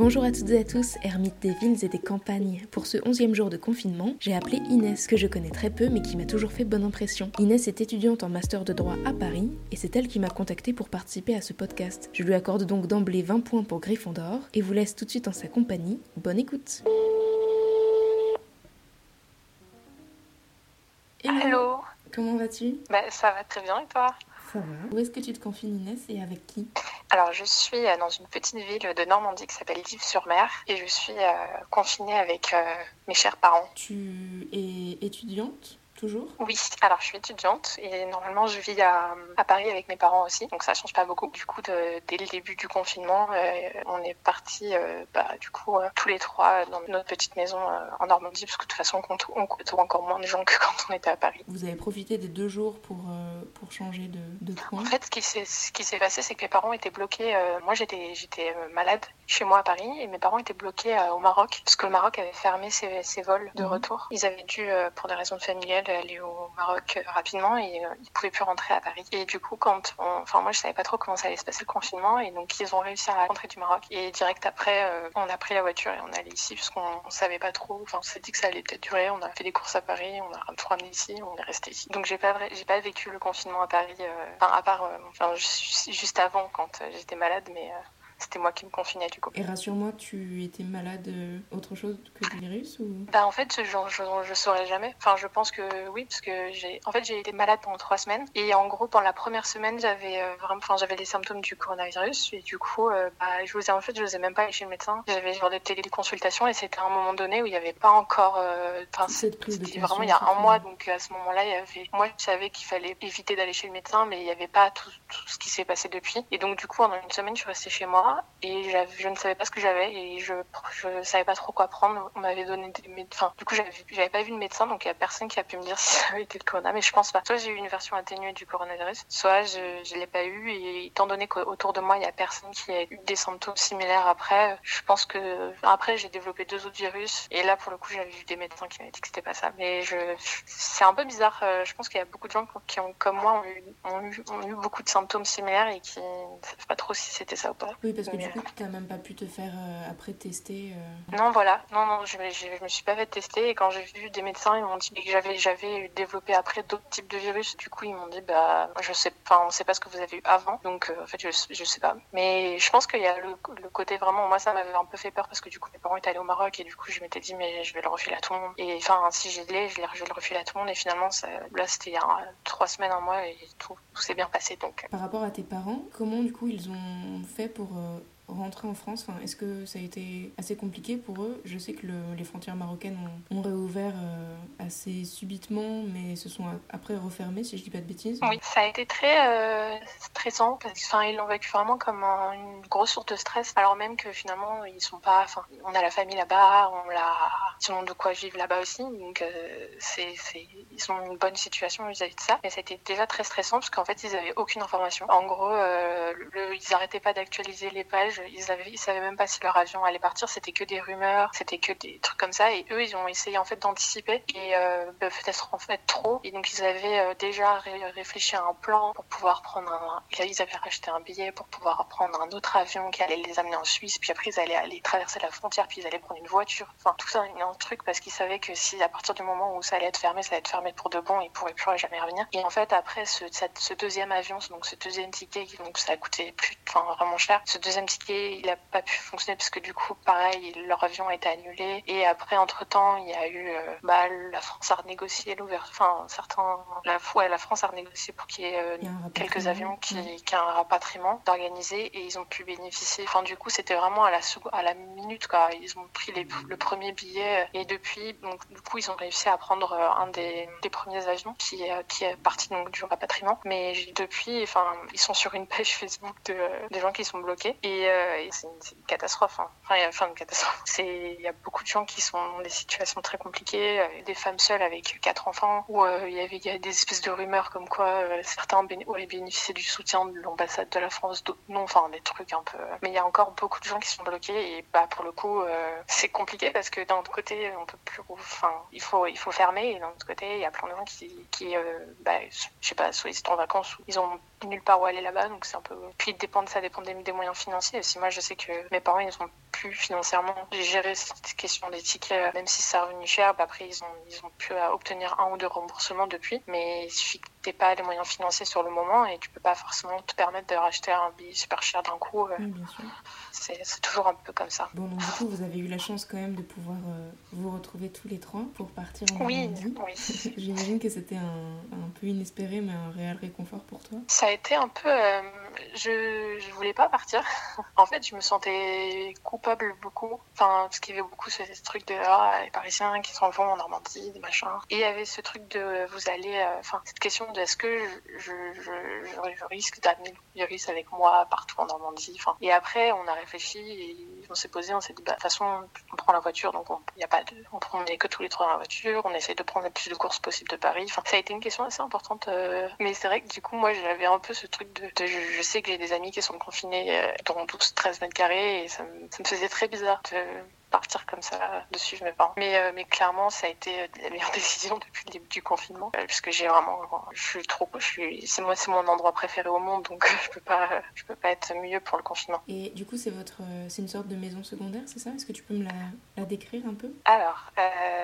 Bonjour à toutes et à tous, ermite des villes et des campagnes. Pour ce onzième jour de confinement, j'ai appelé Inès, que je connais très peu mais qui m'a toujours fait bonne impression. Inès est étudiante en master de droit à Paris et c'est elle qui m'a contactée pour participer à ce podcast. Je lui accorde donc d'emblée 20 points pour Gryffondor et vous laisse tout de suite en sa compagnie. Bonne écoute Hello Comment vas-tu? Bah, Ça va très bien et toi? Ça va. Où est-ce que tu te confines Inès et avec qui? Alors je suis euh, dans une petite ville de Normandie qui s'appelle Dives-sur-Mer et je suis euh, confinée avec euh, mes chers parents. Tu es étudiante? Toujours? Oui, alors je suis étudiante et normalement je vis à, à, Paris avec mes parents aussi, donc ça change pas beaucoup. Du coup, de, dès le début du confinement, euh, on est partis euh, bah, du coup euh, tous les trois dans notre petite maison en Normandie, parce que de toute façon on côtoie encore moins de gens que quand on était à Paris. Vous avez profité des deux jours pour, pour changer de, de point En fait, ce qui s'est passé, c'est que mes parents étaient bloqués. moi, j'étais malade chez moi à Paris et mes parents étaient bloqués au Maroc, parce que le Maroc avait fermé ses, ses vols de mmh. retour. Ils avaient dû, pour des raisons familiales, aller au Maroc euh, rapidement et euh, ils pouvaient plus rentrer à Paris. Et du coup, quand on... enfin moi je savais pas trop comment ça allait se passer le confinement et donc ils ont réussi à rentrer du Maroc et direct après euh, on a pris la voiture et on est allé ici parce qu'on savait pas trop. Enfin on s'est dit que ça allait peut-être durer. On a fait des courses à Paris, on a tout ramené ici, on est resté ici. Donc j'ai pas j'ai pas vécu le confinement à Paris, enfin à part enfin juste avant quand j'étais malade, mais c'était moi qui me confinais du coup. Et rassure-moi, tu étais malade euh, autre chose que du virus ou? Bah en fait, je, je, je saurais jamais. Enfin, je pense que oui, parce que j'ai, en fait, j'ai été malade pendant trois semaines et en gros, pendant la première semaine, j'avais euh, vraiment, enfin, j'avais les symptômes du coronavirus et du coup, euh, bah, je vous ai en fait, je n'osais même pas aller chez le médecin. J'avais genre des téléconsultations et c'était un moment donné où il n'y avait pas encore, enfin, c'était vraiment il y a un mois, donc à ce moment-là, il y avait, moi, je savais qu'il fallait éviter d'aller chez le médecin, mais il n'y avait pas tout, tout ce qui s'est passé depuis. Et donc du coup, pendant une semaine, je suis restée chez moi et je ne savais pas ce que j'avais et je je savais pas trop quoi prendre. On m'avait donné des médecins. Du coup, j'avais pas vu de médecin, donc il y a personne qui a pu me dire si ça avait été le corona, mais je pense pas. Soit j'ai eu une version atténuée du coronavirus, soit je je l'ai pas eu et étant donné qu'autour de moi il y a personne qui a eu des symptômes similaires après, je pense que après j'ai développé deux autres virus et là pour le coup j'avais vu des médecins qui m'avaient dit que c'était pas ça. Mais je c'est un peu bizarre. Euh, je pense qu'il y a beaucoup de gens qui ont comme moi ont eu, beaucoup de symptômes similaires et qui ne savent pas trop si c'était ça ou pas. Parce que du coup, tu n'as même pas pu te faire euh, après tester euh... Non, voilà. Non, non, je, je, me suis pas fait tester. Et quand j'ai vu des médecins, ils m'ont dit que j'avais, j'avais développé après d'autres types de virus. Du coup, ils m'ont dit, bah, je sais, on sait pas ce que vous avez eu avant. Donc, euh, en fait, je, je sais pas. Mais je pense qu'il y a le, le, côté vraiment, moi, ça m'avait un peu fait peur parce que du coup, mes parents étaient allés au Maroc et du coup, je m'étais dit, mais je vais le refiler à tout le monde. Et enfin, si j'ai l'ai, je, je vais le refiler à tout le monde. Et finalement, ça, là, c'était il y a trois semaines, un mois et tout, tout s'est bien passé. Donc. Par rapport à tes parents, comment du coup ils ont fait pour euh, rentrer en France Est-ce que ça a été assez compliqué pour eux? Je sais que le, les frontières marocaines ont, réouvert euh, assez subitement, mais se sont après refermées, si je dis pas de bêtises. Oui, ça a été très euh, stressant parce qu'ils l'ont vécu vraiment comme un, une grosse source de stress, alors même que finalement ils sont pas. On a la famille là-bas, on l'a, ils ont de quoi vivre là-bas aussi, donc euh, c'est, ils ont une bonne situation vis-à-vis de ça. Mais c'était déjà très stressant parce qu'en fait ils avaient aucune information. En gros, euh, ils arrêtaient pas d'actualiser les pages ils avaient, ils savaient même pas si leur avion allait partir. C'était que des rumeurs, c'était que des trucs comme ça. Et eux, ils ont essayé en fait d'anticiper et euh, peut-être en fait trop. Et donc ils avaient euh, déjà ré réfléchi à un plan pour pouvoir prendre un. Ils avaient racheté un billet pour pouvoir prendre un autre avion qui allait les amener en Suisse. Puis après, ils allaient aller traverser la frontière. Puis ils allaient prendre une voiture. Enfin, tout ça, un truc parce qu'ils savaient que si à partir du moment où ça allait être fermé, ça allait être fermé pour de bon, ils pourraient plus jamais revenir. Et en fait, après ce, ce deuxième avion, donc ce deuxième ticket, donc ça a coûté plus, enfin vraiment cher. Ce deuxième ticket, il a pas pu fonctionner parce que du coup, pareil, leur avion a été annulé. Et après, entre temps, il y a eu, euh, bah, la France a renégocié l'ouverture, enfin, certains, la, ouais, la France a renégocié pour qu'il y ait euh, quelques avions qui, ouais. qui a un rapatriement d'organiser et ils ont pu bénéficier. Enfin, du coup, c'était vraiment à la, à la minute, quoi. Ils ont pris les, le premier billet et depuis, donc, du coup, ils ont réussi à prendre euh, un des, des premiers avions qui, qui est parti donc du rapatriement. Mais depuis, enfin, ils sont sur une page Facebook de, de gens qui sont bloqués et, et c'est une, catastrophe. Hein. Enfin, y a, enfin, une catastrophe. Il y a beaucoup de gens qui sont dans des situations très compliquées, euh, des femmes seules avec quatre enfants, où euh, il y avait, y a des espèces de rumeurs comme quoi euh, certains béné auraient bénéficié du soutien de l'ambassade de la France, d'autres non, enfin des trucs un peu. Mais il y a encore beaucoup de gens qui sont bloqués et bah pour le coup, euh, c'est compliqué parce que d'un autre côté, on peut plus, enfin, il faut, il faut fermer et d'un autre côté, il y a plein de gens qui, qui bah, je sais pas, soit ils sont en vacances ou ils ont nulle part où aller là-bas, donc c'est un peu. Puis ça dépend des, des moyens financiers. Moi je sais que mes parents ils ont plus financièrement gérer cette question des tickets, même si ça a revenu cher. Bah, après, ils ont, ils ont pu obtenir un ou deux remboursements depuis, mais il suffit que tu pas les moyens financiers sur le moment et tu peux pas forcément te permettre de racheter un billet super cher d'un coup. sûr. C'est toujours un peu comme ça. Bon, donc du coup, vous avez eu la chance quand même de pouvoir vous retrouver tous les trois pour partir en Oui, oui. J'imagine que c'était un, un, peu inespéré, mais un réel réconfort pour toi. Ça a été un peu. Euh, je, je voulais pas partir. en fait, je me sentais coupable beaucoup. Enfin, parce qu'il y avait beaucoup ce, truc de ah, les Parisiens qui s'en vont en Normandie, des machins. Et il y avait ce truc de vous allez. Euh, enfin, cette question de est-ce que je, je, je, je risque d'amener le virus avec moi partout en Normandie. Enfin, et après, on a réfléchi et on s'est posé, on s'est dit, bah, de toute façon, on prend la voiture, donc on, y a pas de, on prend que tous les trois dans la voiture, on essaie de prendre le plus de courses possible de Paris. Enfin, ça a été une question assez importante. Euh, mais c'est vrai que du coup, moi, j'avais un peu ce truc de, je, sais que j'ai des amis qui sont confinés euh, dans 12-13 mètres carrés et ça me faisait très bizarre de partir comme ça de suivre mes parents. Mais, euh, mais clairement, ça a été euh, la meilleure décision depuis le début du confinement, euh, puisque j'ai vraiment, je suis trop, je suis, c'est moi, c'est mon endroit préféré au monde, donc je peux pas, je peux pas être mieux pour le confinement. Et du coup, c'est votre, c'est une sorte de maison secondaire, c'est ça? Est-ce que tu peux me la, la décrire un peu? Alors,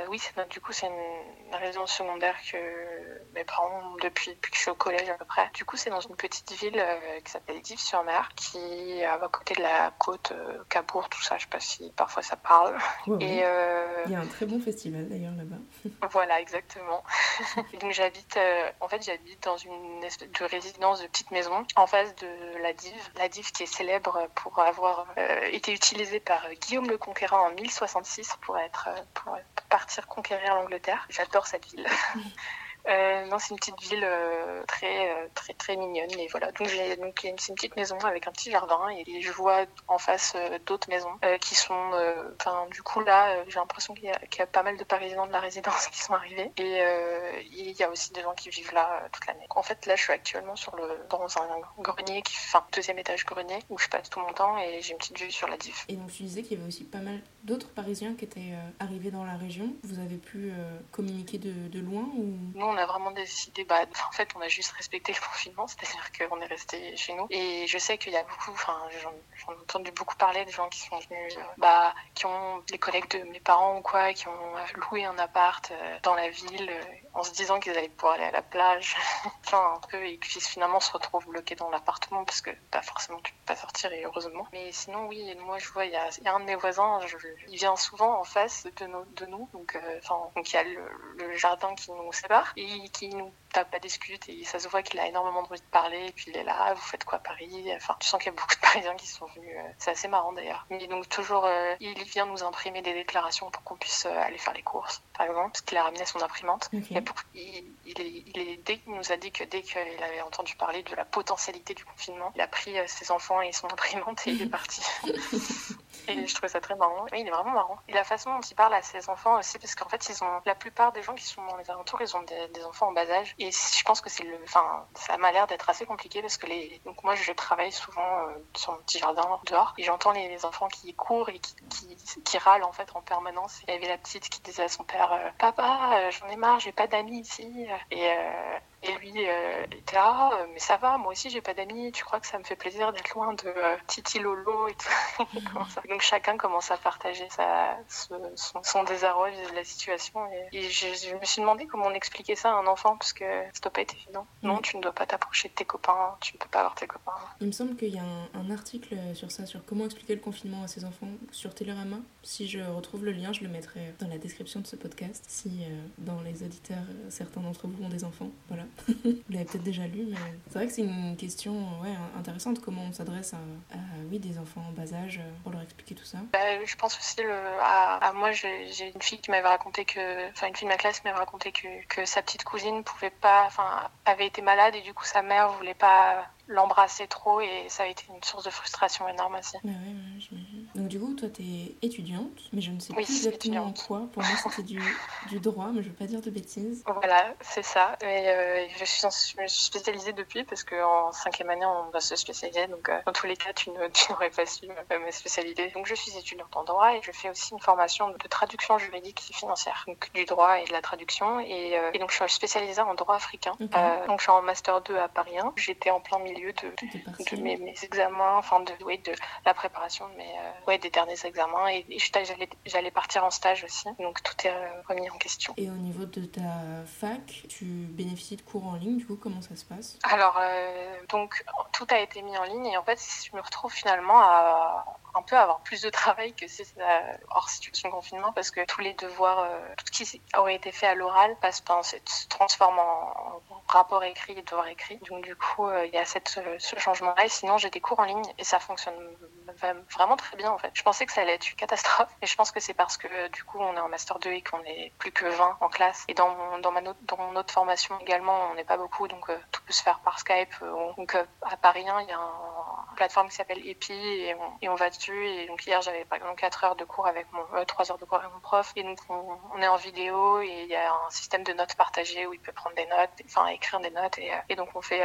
oui, c'est, du coup, c'est une résidence secondaire que mes parents depuis, depuis que je suis au collège à peu près. Du coup, c'est dans une petite ville qui s'appelle Dives-sur-Mer, qui est à côté de la côte Cabourg, tout ça. Je sais pas si parfois ça parle et euh, Il y a un très bon festival d'ailleurs là-bas. voilà, exactement. donc j'habite, euh, en fait, j'habite dans une espèce de résidence de petite maison en face de la Dive. La Dive qui est célèbre pour avoir euh, été utilisée par Guillaume le Conquérant en 1066 pour être pour partir conquérir l'Angleterre. J'adore cette ville. Euh, non, c'est une petite ville euh, très, euh, très, très mignonne. Et voilà, donc, donc c'est une petite maison avec un petit jardin et je vois en face d'autres maisons qui sont. Enfin, du coup, là, j'ai l'impression qu'il y, a, qu'il y, a, pas mal de Parisiens de la résidence qui sont arrivés. Et il y a aussi des gens qui vivent là toute l'année. En fait, là, je suis actuellement sur le, dans un grenier, qui, enfin, deuxième étage grenier, où je passe tout mon temps et j'ai une petite vue sur la diff. Et donc, tu disais qu'il y avait aussi pas mal d'autres Parisiens qui étaient arrivés dans la région. Vous avez pu communiquer de, de loin ou? On a vraiment décidé, bah, en fait, on a juste respecté le confinement, c'est-à-dire qu'on est resté chez nous. Et je sais qu'il y a beaucoup, enfin, j'en ai entendu beaucoup parler des gens qui sont venus, euh, bah, qui ont les collègues de mes parents ou quoi, qui ont loué un appart euh, dans la ville euh, en se disant qu'ils allaient pouvoir aller à la plage, enfin, un peu, et qui finalement se retrouvent bloqués dans l'appartement parce que, pas forcément, tu peux pas sortir et heureusement. Mais sinon, oui, moi, je vois, il y a, un de mes voisins, il vient souvent en face de, de nous, donc, enfin, donc il y a le, jardin qui nous sépare qui nous pas discute et ça se voit qu'il a énormément de envie de parler et puis il est là, vous faites quoi à Paris? Enfin, tu sens qu'il y a beaucoup de Parisiens qui sont venus. Euh, c'est assez marrant d'ailleurs. Mais donc toujours, euh, il vient nous imprimer des déclarations pour qu'on puisse euh, aller faire les courses, par exemple, parce qu'il a ramené son imprimante. Il, est, dès qu'il nous a dit que dès qu'il avait entendu parler de la potentialité du confinement, il a pris ses enfants et son imprimante et il est parti. et je trouvais ça très marrant. il est vraiment marrant. Et la façon dont il parle à ses enfants aussi, parce qu'en fait, ils ont la plupart des gens qui sont dans les alentours, ils ont des, des enfants en bas âge et je pense que c'est le, enfin, ça m'a l'air d'être assez compliqué parce que les, donc moi je travaille souvent euh, sur mon petit jardin dehors et j'entends les, enfants qui courent et qui, qui, qui, râlent en fait en permanence. Il y avait la petite qui disait à son père, euh, papa, euh, j'en ai marre, j'ai pas d'amis ici. Et et lui euh, était là, euh, mais ça va, moi aussi j'ai pas d'amis, tu crois que ça me fait plaisir d'être loin de euh, Titi Lolo et tout. Donc chacun commence à partager sa, son, désarroi de la situation. Et, je, me suis demandé comment on expliquait ça à un enfant, parce que ça doit pas être évident. Non, tu ne dois pas t'approcher de tes copains, tu ne peux pas avoir tes copains. Il me semble qu'il y a un, article sur ça, sur comment expliquer le confinement à ses enfants sur Télérama. Si je retrouve le lien, je le mettrai dans la description de ce podcast, si dans les auditeurs, certains d'entre vous ont des enfants. Voilà. Vous l'avez peut-être déjà lu, mais c'est vrai que c'est une question ouais, intéressante. Comment on s'adresse à, oui, des enfants en bas âge euh, pour leur expliquer tout ça bah, Je pense aussi le, à, moi, j'ai une fille qui m'avait raconté que, enfin, une fille de ma classe m'avait raconté que, que sa petite cousine pouvait pas, enfin, avait été malade et du coup sa mère voulait pas l'embrasser trop et ça a été une source de frustration énorme aussi. Bah Donc du coup, toi, tu es étudiante, mais je ne sais plus exactement quoi. Pour moi, c'était du, du, droit, mais je ne veux pas dire de bêtises. Voilà, c'est ça. Et euh, je, suis, je me suis spécialisée depuis parce qu'en cinquième année, on va se spécialiser. Donc euh, dans tous les cas, tu, n'aurais pas su euh, ma spécialité. Donc je suis étudiante en droit et je fais aussi une formation de traduction juridique et financière. Donc du droit et de la traduction. Et, et donc je suis spécialisée en droit africain. donc je suis en master 2 à Paris 1. J'étais en plein milieu de, de mes, mes, examens, enfin de, oui, de la préparation de mes, euh, ouais, des derniers examens et, j'allais partir en stage aussi. Donc tout est remis en question. Et au niveau de ta fac, tu bénéficies de cours en ligne, du coup, comment ça se passe? Alors, donc tout a été mis en ligne et en fait, je me retrouve finalement à un peu avoir plus de travail que si hors situation de confinement parce que tous les devoirs, tout ce qui aurait été fait à l'oral passe, se transforme en, rapport écrit et devoir écrit. Donc du coup, il y a cette, ce changement-là. Et sinon, j'ai des cours en ligne et ça fonctionne vraiment très bien en fait. Je pensais que ça allait être une catastrophe et je pense que c'est parce que du coup on est en master 2 et qu'on est plus que 20 en classe et dans mon, dans ma dans mon autre formation également on n'est pas beaucoup donc euh, tout peut se faire par Skype. Euh, donc euh, à Paris 1 il y a une plateforme qui s'appelle EPI et on, va dessus et donc hier j'avais par exemple 4 heures de cours avec mon 3 heures de cours avec mon prof et donc on, est en vidéo et il y a un système de notes partagées où il peut prendre des notes, enfin écrire des notes et, et donc on fait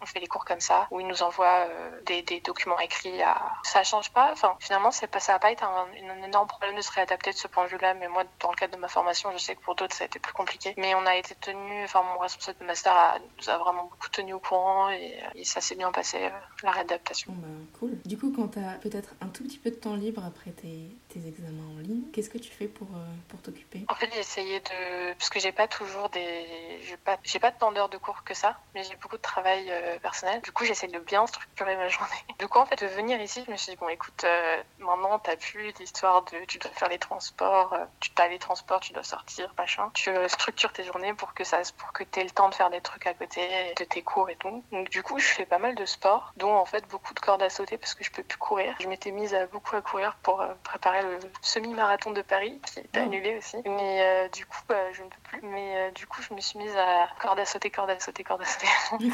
on fait les cours comme ça où il nous envoie des, documents écrits à ça change pas. Finalement, c'est pas, ça va pas être un, énorme problème de se réadapter de ce point de vue-là. Mais moi, dans le cadre de ma formation, je sais que pour d'autres, ça a été plus compliqué. Mais on a été tenu, enfin, mon responsable de master nous a vraiment beaucoup tenu au courant et, ça s'est bien passé, euh, la réadaptation. Bah, cool. Du coup, quand tu as peut-être un tout petit peu de temps libre après tes, tes examens en ligne, qu'est-ce que tu fais pour, euh, pour t'occuper? En fait, j'ai essayé de. Parce que j'ai pas toujours des. J'ai pas, j'ai pas tant d'heures de cours que ça, mais j'ai beaucoup de travail euh, personnel. Du coup, j'essaie de bien structurer ma journée. Du coup, en fait, de venir ici, je me suis dit, bon, écoute, euh, maintenant, t'as plus l'histoire de tu dois faire les transports, euh, tu as les transports, tu dois sortir, machin. Tu structures tes journées pour que ça, pour que t'aies le temps de faire des trucs à côté de tes cours et tout. Donc, du coup, je fais pas mal de sport, dont en fait beaucoup de cordes à sauter parce que je peux plus courir. Je m'étais mise à beaucoup à courir pour préparer le semi-marathon de Paris, qui est oh. annulé aussi. Mais du coup, bah, je ne peux plus. Mais du coup, je me suis mise à corde à sauter, corde à sauter, corde à sauter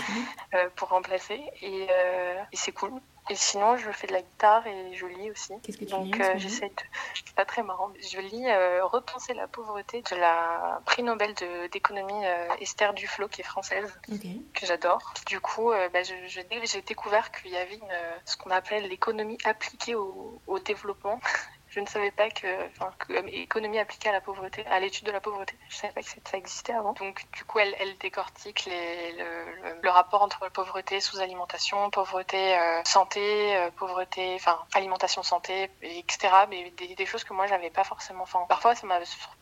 pour remplacer. Et, et c'est cool. Et sinon, je fais de la guitare et je lis aussi. Qu'est-ce que tu Donc, euh, j'essaie de. C'est pas très marrant. Je lis euh, Repenser la pauvreté de la prix Nobel d'économie euh, Esther Duflo, qui est française, que j'adore. Du coup, bah, j'ai découvert qu'il y avait une, ce qu'on appelle l'économie appliquée au, au développement. Je ne savais pas que, que économie appliquée à la pauvreté, à l'étude de la pauvreté, je ne savais pas que ça existait avant. Donc, du coup, elle, décortique le, rapport entre pauvreté, sous-alimentation, pauvreté, euh, santé, euh, pauvreté, enfin, alimentation, santé, etc. Mais des, des choses que moi, j'avais pas forcément. Enfin, parfois, ça m'a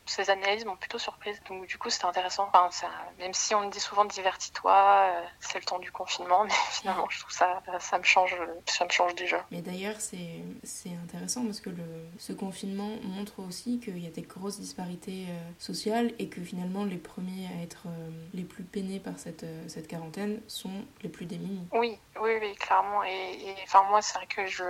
ces analyses m'ont plutôt surprise. Donc du coup, c'était intéressant. Enfin, ça, même si on me dit souvent divertis-toi, euh, c'est le temps du confinement, mais finalement, je trouve ça, ça me change, ça me change déjà. Mais d'ailleurs, c'est, c'est intéressant parce que le, ce confinement montre aussi qu'il y a des grosses disparités euh, sociales et que finalement, les premiers à être euh, les plus peinés par cette, cette quarantaine sont les plus démunis. Oui, oui, oui, clairement. Et, enfin, moi, c'est vrai que je,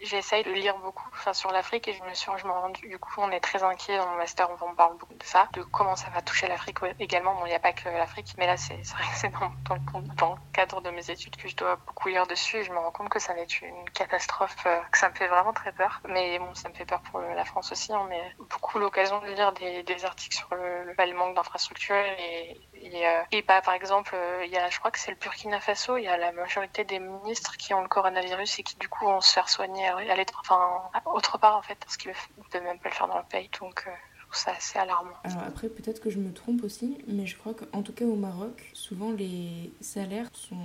j'essaye de lire beaucoup enfin, sur l'Afrique et je me suis, je me rendu, du coup, on est très inquiet dans mon master, on on parle beaucoup de ça, de comment ça va toucher l'Afrique également. Bon, il n'y a pas que l'Afrique, mais là, c'est vrai que c'est dans, le cadre de mes études que je dois beaucoup lire dessus je me rends compte que ça va être une catastrophe, euh, que ça me fait vraiment très peur. Mais bon, ça me fait peur pour la France aussi. On hein, a beaucoup l'occasion de lire des, articles sur le, le, manque d'infrastructures et, et, bah, par exemple, euh, il y je crois que c'est le Burkina Faso, il y a la majorité des ministres qui ont le coronavirus et qui du coup vont se faire soigner à, enfin, autre part en fait, parce qu'ils ne peuvent même pas le faire dans le pays. Donc, assez alarmant. Alors après, peut-être que je me trompe aussi, mais je crois qu'en tout cas au Maroc, souvent les salaires sont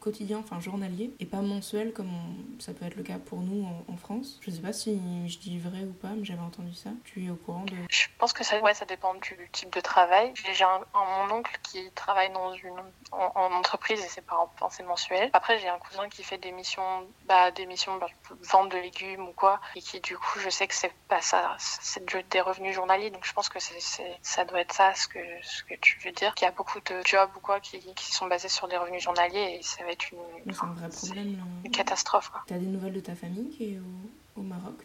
quotidiens, enfin journaliers, et pas mensuels comme ça peut être le cas pour nous en, France. Je sais pas si je dis vrai ou pas, mais j'avais entendu ça. Tu es au courant de... Je pense que ça, ouais, ça dépend du type de travail. J'ai un, mon oncle qui travaille dans une, en, entreprise et c'est pas c'est mensuel. Après, j'ai un cousin qui fait des missions, bah, des missions, bah, vente de légumes ou quoi, et qui du coup, je sais que c'est pas ça, c'est des revenus journaliers donc je pense que c'est, ça doit être ça ce que, ce que tu veux dire. Qu'il y a beaucoup de jobs ou quoi qui, qui sont basés sur des revenus journaliers et va être une, c'est un vrai problème. Une catastrophe. Tu as des nouvelles de ta famille qui est au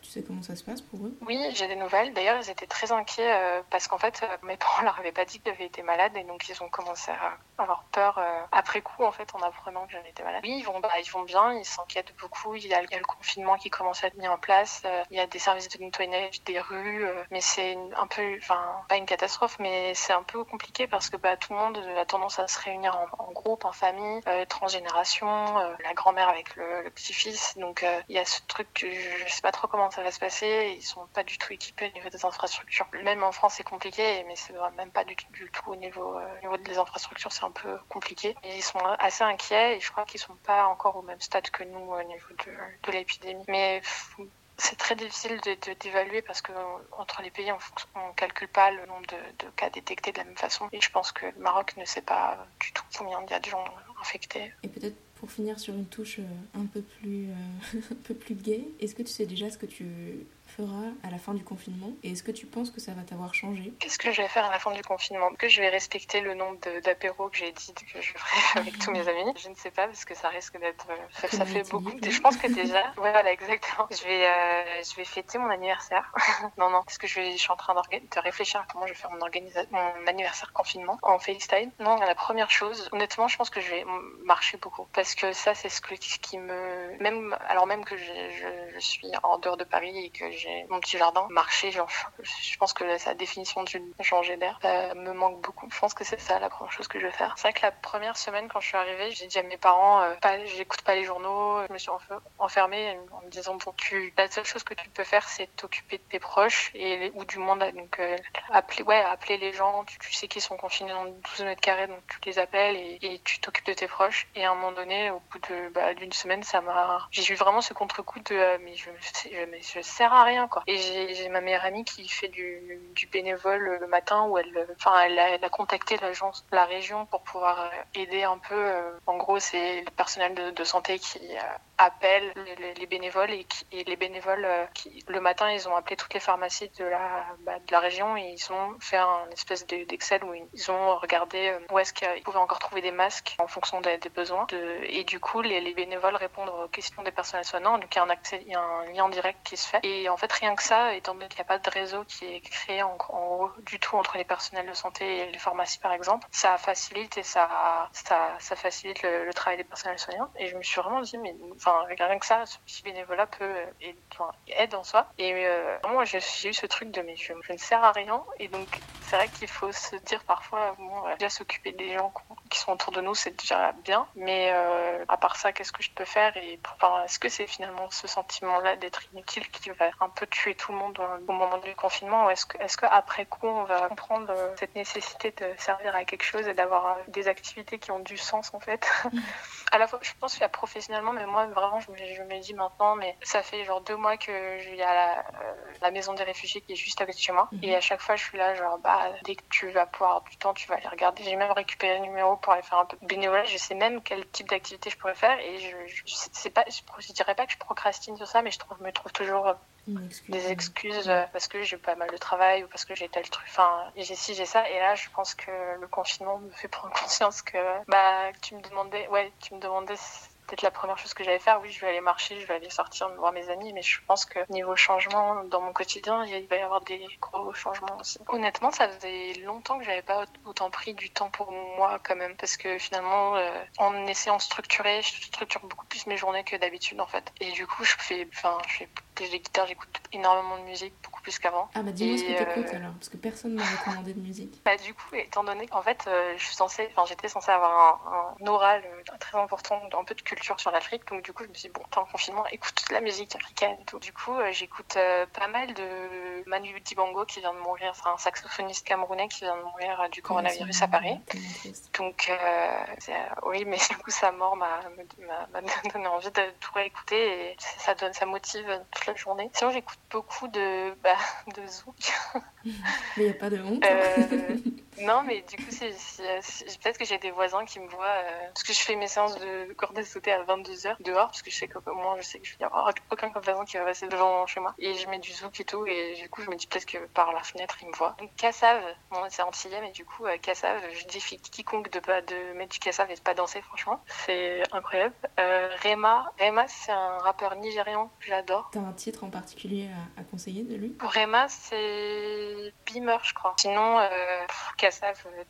Tu sais comment ça se passe pour eux? Oui, j'ai des nouvelles. D'ailleurs, ils étaient très inquiets euh, parce qu'en fait, euh, mes parents leur avaient pas dit que j'avais été malade et donc ils ont commencé à avoir peur euh, après coup, en fait, en apprenant que j'avais été malade. Oui, ils vont, bah, ils vont bien, ils s'inquiètent beaucoup. Il y, a, il y, a, le confinement qui commence à être mis en place. il y a des services de nettoyage des rues, mais c'est un peu, enfin, pas une catastrophe, mais c'est un peu compliqué parce que bah, tout le monde a tendance à se réunir en, groupe, en famille, transgénération, la grand-mère avec le, petit-fils. Donc il y a ce truc que je, je sais pas trop comment ça va se passer. Ils sont pas du tout équipés au niveau des infrastructures. Même en France, c'est compliqué, mais c'est même pas du, tout au niveau, euh, niveau des infrastructures, c'est un peu compliqué. Ils sont assez inquiets et je crois qu'ils sont pas encore au même stade que nous au niveau de, de l'épidémie. Mais c'est très difficile d'évaluer parce que entre les pays, on ne calcule pas le nombre de, cas détectés de la même façon. Et je pense que le Maroc ne sait pas du tout combien il y a de gens infectés. Pour finir sur une touche euh, un peu plus, euh, un peu plus gay, est-ce que tu sais déjà ce que tu fera à la fin du confinement Et est-ce que tu penses que ça va t'avoir changé? Qu'est-ce que je vais faire à la fin du confinement? Que je vais respecter le nombre d'apéros que j'ai dit que je ferai avec tous mes amis? Je ne sais pas parce que ça risque d'être. Ça, ça fait beaucoup. Je pense que déjà. ouais, voilà, exactement. Je vais, euh, je vais fêter mon anniversaire. non, non, parce que je, vais, je suis en train de réfléchir à comment je vais faire mon, mon anniversaire confinement en FaceTime. Non, la première chose, honnêtement, je pense que je vais marcher beaucoup parce que ça, c'est ce qui me. Même, alors même que je, je, je suis en dehors de Paris et que j'ai mon petit jardin, marcher, genre, je pense que sa définition d'une changer d'air me manque beaucoup. Je pense que c'est ça la première chose que je vais faire. C'est vrai que la première semaine quand je suis arrivée, j'ai dit à mes parents, euh, pas, j'écoute pas les journaux, je me suis enfermée en me disant bon, la seule chose que tu peux faire, c'est t'occuper de tes proches et ou du monde, donc euh, appeler, ouais, appeler les gens. Tu, sais qu'ils sont confinés dans 12 mètres carrés, donc tu les appelles et, tu t'occupes de tes proches. Et à un moment donné, au bout de bah, d'une semaine, ça m'a, j'ai eu vraiment ce contre-coup de euh, mais je, je, je, sers à rien Et j'ai ma meilleure amie qui fait du, du bénévole le matin où elle, enfin, elle a, contacté l'agence, la région pour pouvoir euh, aider un peu. Euh, en gros, c'est le personnel de, de santé qui euh, appelle les, bénévoles et, les bénévoles qui, le matin, ils ont appelé toutes les pharmacies de la, bah, de la région et ils ont fait un espèce d'Excel où ils ont regardé où est-ce qu'ils pouvaient encore trouver des masques en fonction des, besoins. Et du coup, les, les, bénévoles répondent aux questions des personnels soignants. Donc, il y a un lien direct qui se fait. Et en fait, rien que ça, étant donné qu'il n'y a pas de réseau qui est créé en, haut du tout entre les personnels de santé et les pharmacies, par exemple, ça facilite et ça, ça, ça facilite le, le, travail des personnels soignants. Et je me suis vraiment dit, mais enfin, rien que ça, ce petit bénévolat peut et, enfin, aide en soi. Et euh, moi, j'ai eu ce truc de, mais je, je, ne sers à rien. Et donc, c'est vrai qu'il faut se dire parfois, bon, déjà s'occuper des gens qui sont autour de nous, c'est déjà bien. Mais euh, à part ça, qu'est-ce que je peux faire Et enfin, est-ce que c'est finalement ce sentiment-là d'être inutile qui va un peu tuer tout le monde au moment du confinement? Ou est-ce que, est-ce qu'après coup, on va comprendre euh, cette nécessité de servir à quelque chose et d'avoir euh, des activités qui ont du sens en fait? À la fois, je pense qu'il y a professionnellement, mais moi vraiment, je me, je me, dis maintenant, mais ça fait genre deux mois que je vis à la, euh, la maison des réfugiés qui est juste à côté de chez moi. -hmm. Et à chaque fois, je suis là, genre, bah, dès que tu vas pouvoir du temps, tu vas aller regarder. J'ai même récupéré le numéro pour aller faire un peu de bénévolat. Je sais même quel type d'activité je pourrais faire et je, je, je pas, je, je, dirais pas que je procrastine sur ça, mais je, trouve, je me trouve toujours Excuse. des excuses euh, parce que j'ai pas mal de travail ou parce que j'ai tel truc. Enfin, j'ai ci, j'ai ça. Et là, je pense que le confinement me fait prendre conscience que, bah, tu me demandais, ouais, tu me demandais peut-être la première chose que j'allais faire, oui, je vais aller marcher, je vais aller sortir, voir mes amis, mais je pense que niveau changement dans mon quotidien, il va y avoir des gros changements aussi. Honnêtement, ça faisait longtemps que j'avais pas autant pris du temps pour moi quand même, parce que finalement, euh, en essayant de structurer, je structure beaucoup plus mes journées que d'habitude en fait. Et du coup, je fais, enfin, je fais de guitare, j'écoute énormément de musique, beaucoup plus qu'avant. Ah bah dis-moi ce que t'écoutes euh... alors, parce que personne m'a recommandé de musique. Bah du coup, étant donné qu'en fait, euh, je suis censée, enfin, j'étais censée avoir un, un oral euh, très important, un peu de culture sur l'Afrique. Donc, du coup, je me suis dit, bon, t'es en confinement, écoute la musique africaine et tout. Du coup, euh, j'écoute pas mal de Manu Dibango qui vient de mourir. C'est un saxophoniste camerounais qui vient de mourir du coronavirus à Paris. Donc, oui, mais du coup, sa mort m'a donné envie de tout réécouter et ça donne, ça motive toute la journée. Sinon, j'écoute beaucoup de, bah, de zouk. mais il n'y a pas de honte. Hein. Non, mais du coup, peut-être que j'ai des voisins qui me voient parce que je fais mes séances de corde à sauter à 22h dehors parce que je sais qu'au moins je sais que je vais y avoir aucun voisin qui va passer devant chez moi. Et je mets du zouk et tout et du coup je me dis peut-être que par la fenêtre il me voit donc Kassav bon, c'est antillais mais du coup Kassav je défie quiconque de pas de mettre du Kassav et de pas danser franchement. C'est incroyable. Euh, Rema Rema c'est un rappeur nigérian que j'adore. T'as un titre en particulier à, à conseiller de lui? Rema c'est Beamer je crois. Sinon euh, Kassav euh,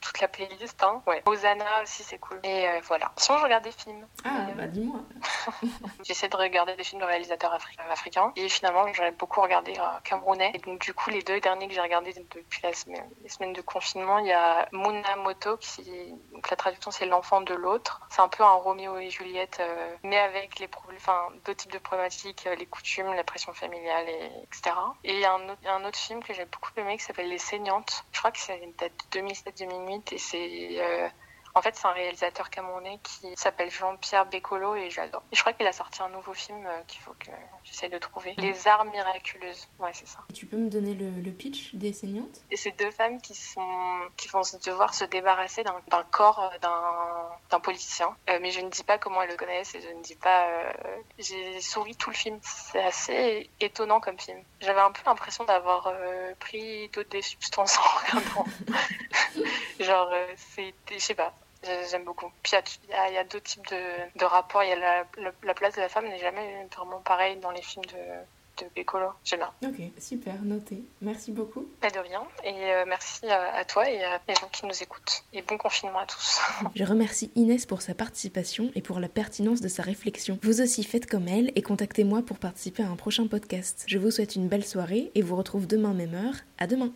toute la playlist. Hein. Ouais. Hosanna aussi, c'est cool. Et euh, voilà. Sinon, je regarde des films. Ah, bah dis-moi. J'essaie de regarder des films de réalisateurs afri africains. Et finalement, j'ai beaucoup regardé euh, camerounais. Et donc, du coup, les deux derniers que j'ai regardés depuis la semaine, les semaines de confinement, il y a Muna Moto, qui, donc la traduction, c'est l'enfant de l'autre. C'est un peu un Roméo et Juliette, euh, mais avec les enfin, deux types de problématiques, les coutumes, la pression familiale, et, etc. Et il y, a un autre, film que j'ai beaucoup aimé qui s'appelle Les Saignantes. Je crois que c'est date de 2007 2008 et c'est euh, En fait, c'est un réalisateur camerounais qui s'appelle Jean-Pierre Bécolo et j'adore. Et je crois qu'il a sorti un nouveau film euh, qu'il faut que j'essaie de trouver. Les armes miraculeuses. Ouais, c'est ça. Tu peux me donner le, le pitch des saignantes? Et c'est deux femmes qui sont qui vont devoir se débarrasser d'un corps euh, d'un politicien. Euh, mais je ne dis pas comment elles le connaissent et je ne dis pas. euh, J'ai souri tout le film. C'est assez étonnant comme film. J'avais un peu l'impression d'avoir euh, pris d'autres des substances en regardant. Genre, c'est, je sais pas. J'ai- J'aime beaucoup. Puis il y a- y d'autres types de, de rapports. Il y a la, la, la place de la femme n'est jamais vraiment pareille dans les films de, de Bécolo. J'aime bien. Ok, super, noté. Merci beaucoup. Pas de rien. Et euh, merci à, à toi et à les gens qui nous écoutent. Et bon confinement à tous. Je remercie Inès pour sa participation et pour la pertinence de sa réflexion. Vous aussi faites comme elle et contactez-moi pour participer à un prochain podcast. Je vous souhaite une belle soirée et vous retrouve demain même heure. À demain.